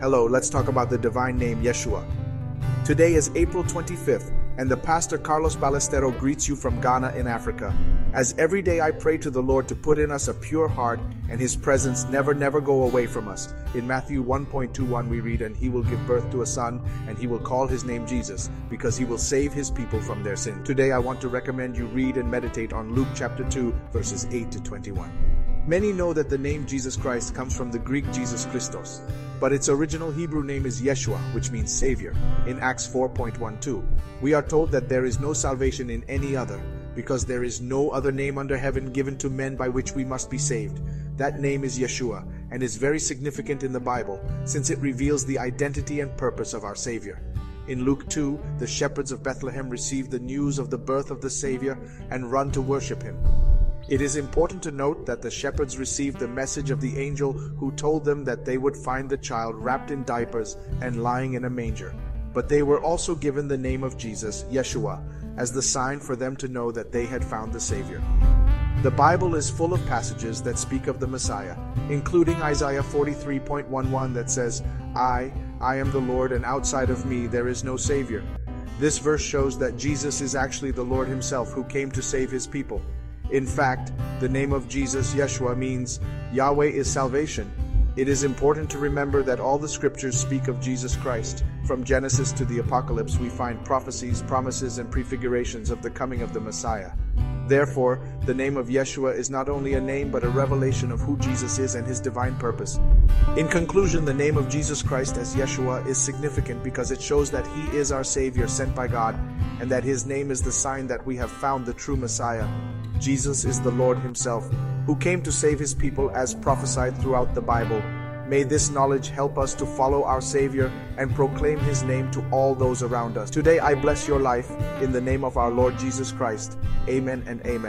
Hello, let's talk about the divine name Yeshua. Today is April 25th, and the pastor Carlos Ballestero greets you from Ghana in Africa. As every day I pray to the Lord to put in us a pure heart and his presence never, never go away from us. In Matthew 1.21 we read, And he will give birth to a son, and he will call his name Jesus, because he will save his people from their sin. Today I want to recommend you read and meditate on Luke chapter 2, verses 8 to 21. Many know that the name Jesus Christ comes from the Greek Jesus Christos, but its original Hebrew name is Yeshua, which means Savior. In Acts 4.12, we are told that there is no salvation in any other, because there is no other name under heaven given to men by which we must be saved. That name is Yeshua, and is very significant in the Bible, since it reveals the identity and purpose of our Savior. In Luke 2, the shepherds of Bethlehem receive the news of the birth of the Savior and run to worship him. It is important to note that the shepherds received the message of the angel who told them that they would find the child wrapped in diapers and lying in a manger. But they were also given the name of Jesus, Yeshua, as the sign for them to know that they had found the Savior. The Bible is full of passages that speak of the Messiah, including Isaiah 43.11 that says, I, I am the Lord, and outside of me there is no Savior. This verse shows that Jesus is actually the Lord Himself who came to save His people. In fact, the name of Jesus, Yeshua, means Yahweh is salvation. It is important to remember that all the scriptures speak of Jesus Christ. From Genesis to the Apocalypse, we find prophecies, promises, and prefigurations of the coming of the Messiah. Therefore, the name of Yeshua is not only a name but a revelation of who Jesus is and his divine purpose. In conclusion, the name of Jesus Christ as Yeshua is significant because it shows that he is our Savior sent by God and that his name is the sign that we have found the true Messiah. Jesus is the Lord himself, who came to save his people as prophesied throughout the Bible. May this knowledge help us to follow our Savior and proclaim His name to all those around us. Today I bless your life in the name of our Lord Jesus Christ. Amen and amen.